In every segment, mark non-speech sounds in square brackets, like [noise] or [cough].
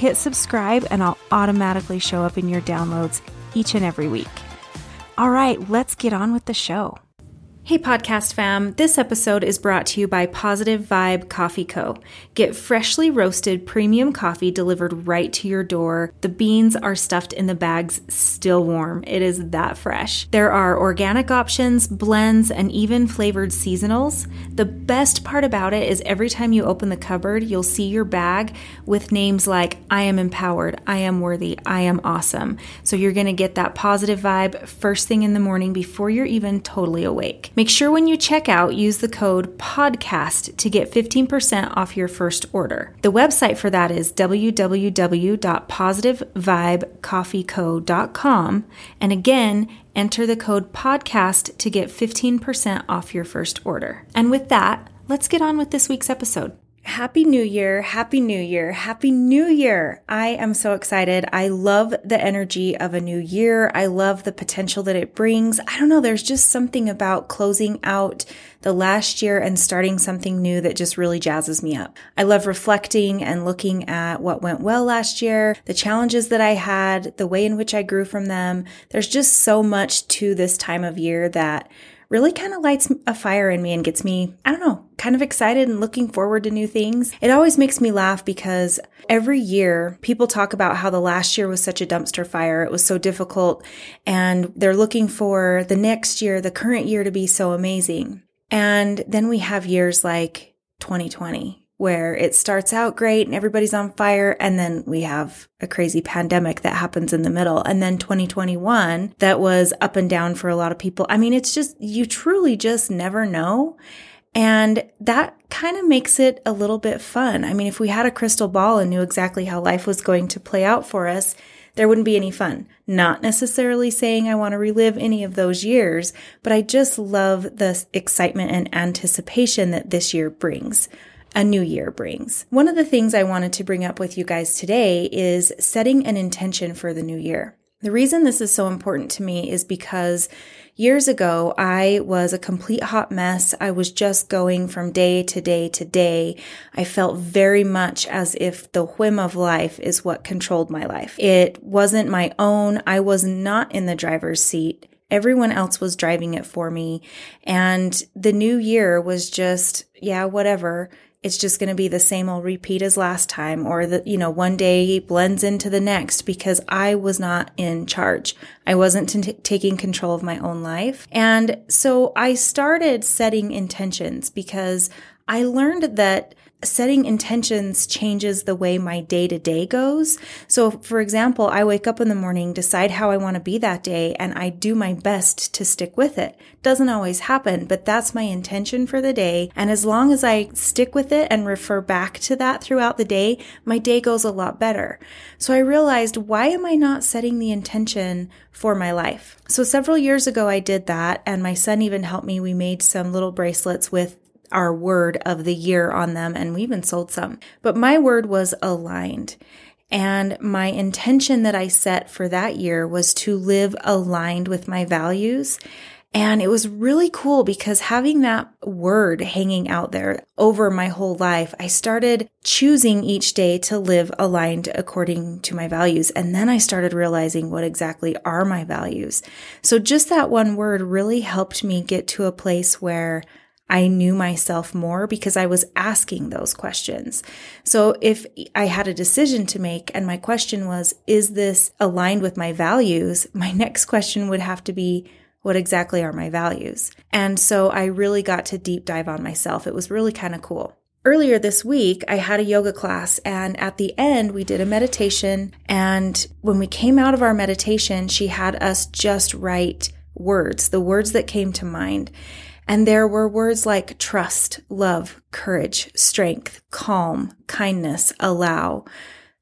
hit subscribe and I'll automatically show up in your downloads each and every week. All right, let's get on with the show. Hey, podcast fam. This episode is brought to you by Positive Vibe Coffee Co. Get freshly roasted premium coffee delivered right to your door. The beans are stuffed in the bags, still warm. It is that fresh. There are organic options, blends, and even flavored seasonals. The best part about it is every time you open the cupboard, you'll see your bag with names like I am empowered, I am worthy, I am awesome. So you're going to get that positive vibe first thing in the morning before you're even totally awake. Make sure when you check out, use the code PODCAST to get 15% off your first order. The website for that is www.positivevibecoffeeco.com. And again, enter the code PODCAST to get 15% off your first order. And with that, let's get on with this week's episode. Happy New Year, Happy New Year, Happy New Year. I am so excited. I love the energy of a new year. I love the potential that it brings. I don't know, there's just something about closing out the last year and starting something new that just really jazzes me up. I love reflecting and looking at what went well last year, the challenges that I had, the way in which I grew from them. There's just so much to this time of year that really kind of lights a fire in me and gets me, I don't know, kind of excited and looking forward to new things. It always makes me laugh because every year people talk about how the last year was such a dumpster fire. It was so difficult and they're looking for the next year, the current year to be so amazing. And then we have years like 2020 where it starts out great and everybody's on fire. And then we have a crazy pandemic that happens in the middle. And then 2021 that was up and down for a lot of people. I mean, it's just, you truly just never know. And that kind of makes it a little bit fun. I mean, if we had a crystal ball and knew exactly how life was going to play out for us, there wouldn't be any fun. Not necessarily saying I want to relive any of those years, but I just love the excitement and anticipation that this year brings a new year brings. One of the things I wanted to bring up with you guys today is setting an intention for the new year. The reason this is so important to me is because years ago, I was a complete hot mess. I was just going from day to day to day. I felt very much as if the whim of life is what controlled my life. It wasn't my own. I was not in the driver's seat. Everyone else was driving it for me. And the new year was just, yeah, whatever it's just going to be the same old repeat as last time or that, you know, one day blends into the next because I was not in charge. I wasn't t- taking control of my own life. And so I started setting intentions because I learned that setting intentions changes the way my day to day goes. So, for example, I wake up in the morning, decide how I want to be that day, and I do my best to stick with it. Doesn't always happen, but that's my intention for the day. And as long as I stick with it and refer back to that throughout the day, my day goes a lot better. So I realized, why am I not setting the intention for my life? So several years ago, I did that, and my son even helped me. We made some little bracelets with our word of the year on them, and we even sold some. But my word was aligned. And my intention that I set for that year was to live aligned with my values. And it was really cool because having that word hanging out there over my whole life, I started choosing each day to live aligned according to my values. And then I started realizing what exactly are my values. So just that one word really helped me get to a place where I knew myself more because I was asking those questions. So if I had a decision to make and my question was, is this aligned with my values? [laughs] My next question would have to be, what exactly are my values? And so I really got to deep dive on myself. It was really kind of cool. Earlier this week, I had a yoga class and at the end we did a meditation. And when we came out of our meditation, she had us just write words, the words that came to mind. And there were words like trust, love, courage, strength, calm, kindness, allow.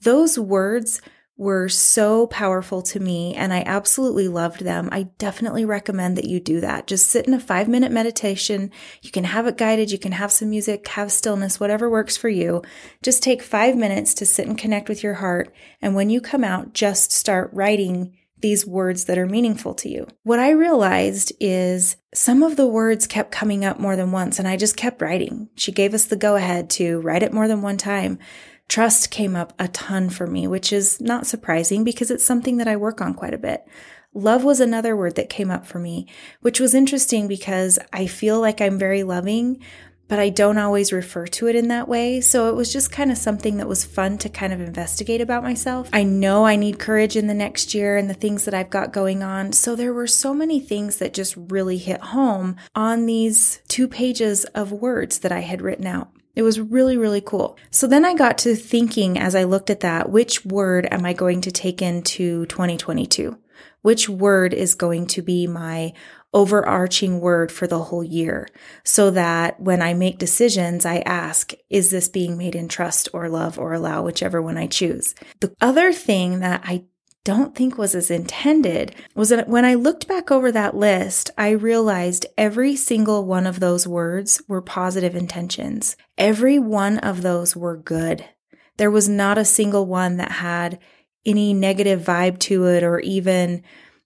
Those words were so powerful to me and I absolutely loved them. I definitely recommend that you do that. Just sit in a five minute meditation. You can have it guided. You can have some music, have stillness, whatever works for you. Just take five minutes to sit and connect with your heart. And when you come out, just start writing these words that are meaningful to you. What I realized is some of the words kept coming up more than once and I just kept writing. She gave us the go ahead to write it more than one time. Trust came up a ton for me, which is not surprising because it's something that I work on quite a bit. Love was another word that came up for me, which was interesting because I feel like I'm very loving, but I don't always refer to it in that way. So it was just kind of something that was fun to kind of investigate about myself. I know I need courage in the next year and the things that I've got going on. So there were so many things that just really hit home on these two pages of words that I had written out. It was really, really cool. So then I got to thinking as I looked at that, which word am I going to take into 2022? Which word is going to be my overarching word for the whole year so that when I make decisions, I ask, is this being made in trust or love or allow, whichever one I choose? The other thing that I don't think was as intended was that when I looked back over that list, I realized every single one of those words were positive intentions. Every one of those were good. There was not a single one that had any negative vibe to it or even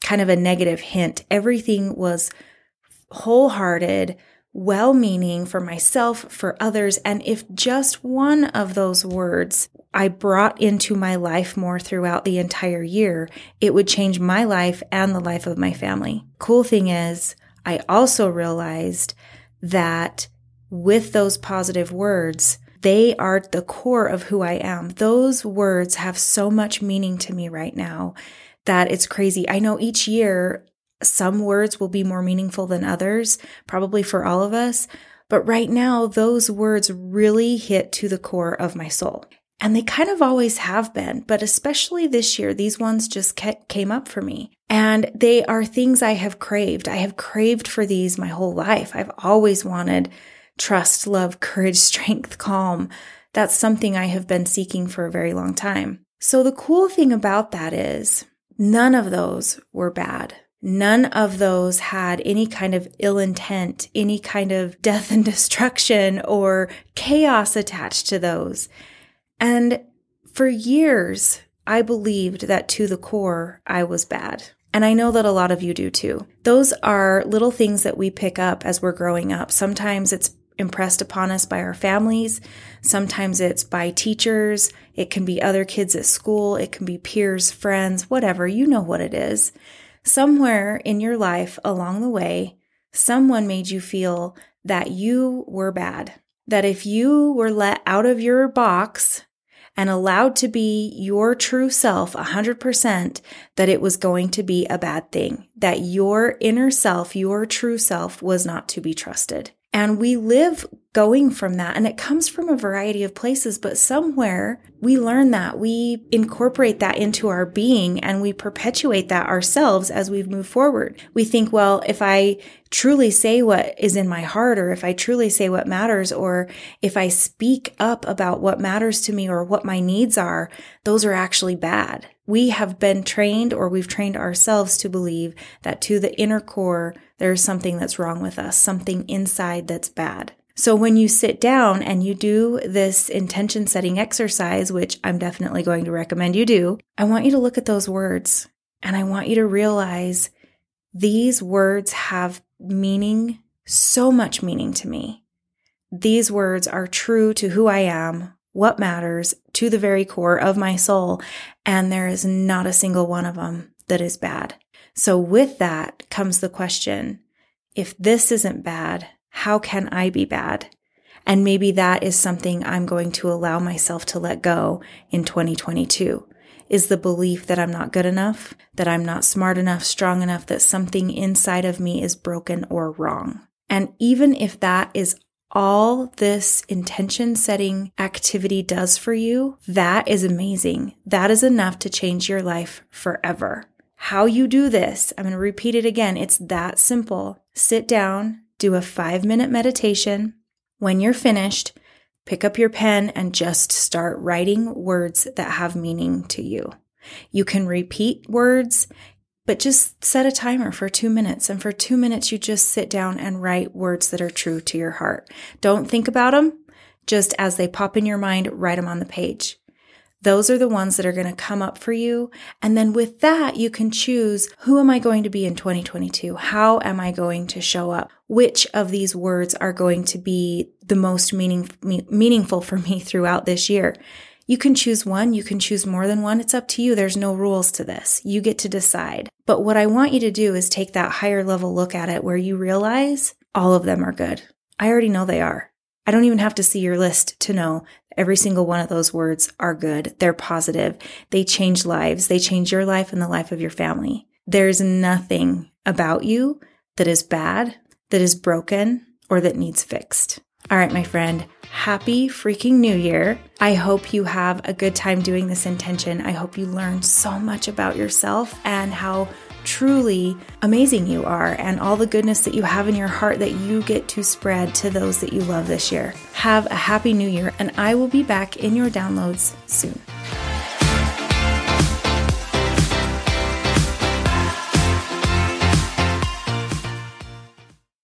kind of a negative hint. Everything was wholehearted, well meaning for myself, for others. And if just one of those words I brought into my life more throughout the entire year, it would change my life and the life of my family. Cool thing is, I also realized that with those positive words, they are the core of who I am. Those words have so much meaning to me right now that it's crazy. I know each year some words will be more meaningful than others, probably for all of us. But right now, those words really hit to the core of my soul. And they kind of always have been, but especially this year, these ones just came up for me. And they are things I have craved. I have craved for these my whole life. I've always wanted trust, love, courage, [laughs] strength, calm. That's something I have been seeking for a very long time. So the cool thing about that is none of those were bad. None of those had any kind of ill intent, any kind of [laughs] death and destruction or chaos attached to those. And for years, I believed that to the core, I was bad. And I know that a lot of you do too. Those are little things that we pick up as we're growing up. Sometimes it's impressed upon us by our families. Sometimes it's by teachers. It can be other kids at school. It can be peers, friends, whatever. You know what it is. Somewhere in your life along the way, someone made you feel that you were bad. That if you were let out of your box and allowed to be your true self 100%, that it was going to be a bad thing, that your inner self, your true self was not to be trusted. And we live going from that. And it comes from a variety of places, but somewhere we learn that we incorporate that into our being and we perpetuate that ourselves as we move forward. We think, well, if I truly say what is in my heart, or if I truly say what matters, or if I speak up about what matters to me or what my needs are, those are actually bad. We have been trained or we've trained ourselves to believe that to the inner core, there's something that's wrong with us, something inside that's bad. So when you sit down and you do this intention setting exercise, which I'm definitely going to recommend you do, I want you to look at those words and I want you to realize these words have meaning, so much meaning to me. These words are true to who I am, what matters to the very core of my soul, and there is not a single one of them that is bad. So with that comes the question, if this isn't bad, how can I be bad? And maybe that is something I'm going to allow myself to let go in 2022 is the belief that I'm not good enough, that I'm not smart enough, strong enough, that something inside of me is broken or wrong. And even if that is all this intention setting activity does for you, that is amazing. That is enough to change your life forever. How you do this, I'm going to repeat it again. It's that simple. Sit down, do a five minute meditation. When you're finished, pick up your pen and just start writing words that have meaning to you. You can repeat words, but just set a timer for two minutes. And for two minutes, you just sit down and write words that are true to your heart. Don't think about them. Just as they pop in your mind, write them on the page. Those are the ones that are going to come up for you. And then with that, you can choose who am I going to be in 2022? How am I going to show up? Which of these words are going to be the most meaning, meaningful for me [laughs] throughout this year? You can choose one, you can choose more than one. It's up to you. There's no rules to this. You get to decide. But what I want you to do is take that higher level look at it where you realize all of them are good. I already know they are. I don't even have to see your list to know every single one of those words are good. They're positive. They change lives. They change your life and the life of your family. There's nothing about you that is bad, that is broken, or that needs fixed. All right, my friend, happy freaking new year. I hope you have a good time doing this intention. I hope you learn so much about yourself and how truly amazing you are and all the goodness that you have in your heart that you get to spread to those that you love this year. Have a happy new year, and I will be back in your downloads soon.